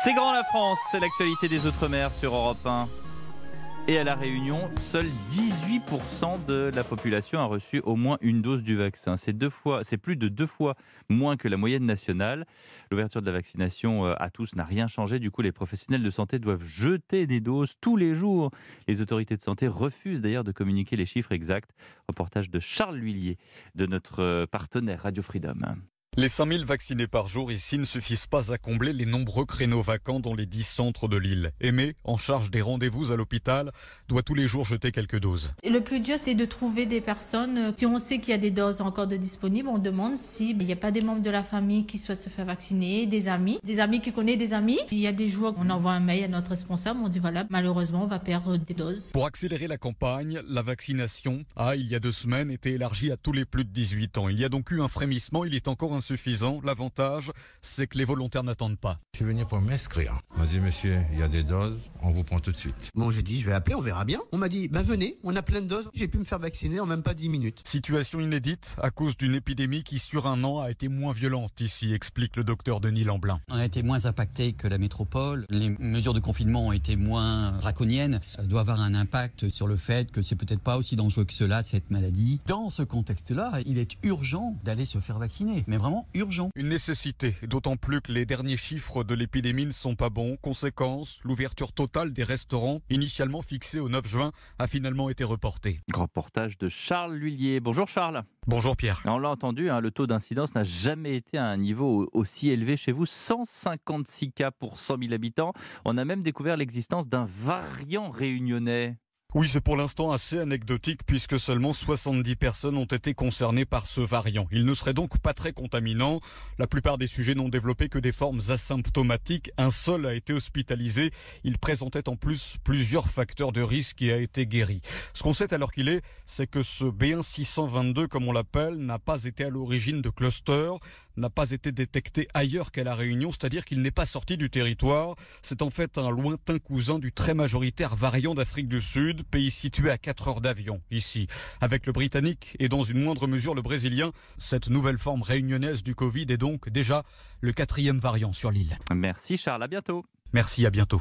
C'est grand la France, c'est l'actualité des Outre-mer sur Europe 1. Et à La Réunion, seul 18% de la population a reçu au moins une dose du vaccin. C'est deux fois, c'est plus de deux fois moins que la moyenne nationale. L'ouverture de la vaccination euh, à tous n'a rien changé. Du coup, les professionnels de santé doivent jeter des doses tous les jours. Les autorités de santé refusent d'ailleurs de communiquer les chiffres exacts. Reportage de Charles Lhuillier de notre euh, partenaire Radio Freedom. Les 5000 vaccinés par jour ici ne suffisent pas à combler les nombreux créneaux vacants dans les 10 centres de l'île. Aimé, en charge des rendez-vous à l'hôpital, doit tous les jours jeter quelques doses. Le plus dur, c'est de trouver des personnes. Si on sait qu'il y a des doses encore de disponibles, on demande s'il n'y a pas des membres de la famille qui souhaitent se faire vacciner, des amis, des amis qui connaissent des amis. Il y a des jours, on envoie un mail à notre responsable, on dit voilà, malheureusement, on va perdre des doses. Pour accélérer la campagne, la vaccination a, il y a deux semaines, été élargie à tous les plus de 18 ans. Il y a donc eu un frémissement, il est encore un suffisant. L'avantage, c'est que les volontaires n'attendent pas. Je suis venu pour m'inscrire. On m'a dit, monsieur, il y a des doses, on vous prend tout de suite. Bon, j'ai dit, je vais appeler, on verra bien. On m'a dit, ben venez, on a plein de doses. J'ai pu me faire vacciner en même pas 10 minutes. Situation inédite à cause d'une épidémie qui, sur un an, a été moins violente ici, explique le docteur Denis Lamblin. On a été moins impacté que la métropole. Les mesures de confinement ont été moins draconiennes. Ça doit avoir un impact sur le fait que c'est peut-être pas aussi dangereux que cela, cette maladie. Dans ce contexte-là, il est urgent d'aller se faire vacciner. Mais vraiment urgent. Une nécessité, d'autant plus que les derniers chiffres de l'épidémie ne sont pas bons. Conséquence, l'ouverture totale des restaurants, initialement fixée au 9 juin, a finalement été reportée. Grand reportage de Charles Lhuillier. Bonjour Charles. Bonjour Pierre. On l'a entendu, hein, le taux d'incidence n'a jamais été à un niveau aussi élevé chez vous. 156 cas pour 100 000 habitants. On a même découvert l'existence d'un variant réunionnais. Oui, c'est pour l'instant assez anecdotique puisque seulement 70 personnes ont été concernées par ce variant. Il ne serait donc pas très contaminant. La plupart des sujets n'ont développé que des formes asymptomatiques. Un seul a été hospitalisé. Il présentait en plus plusieurs facteurs de risque et a été guéri. Ce qu'on sait alors qu'il est, c'est que ce B1622, comme on l'appelle, n'a pas été à l'origine de cluster, n'a pas été détecté ailleurs qu'à la Réunion, c'est-à-dire qu'il n'est pas sorti du territoire. C'est en fait un lointain cousin du très majoritaire variant d'Afrique du Sud pays situé à 4 heures d'avion ici. Avec le britannique et dans une moindre mesure le brésilien, cette nouvelle forme réunionnaise du Covid est donc déjà le quatrième variant sur l'île. Merci Charles, à bientôt. Merci, à bientôt.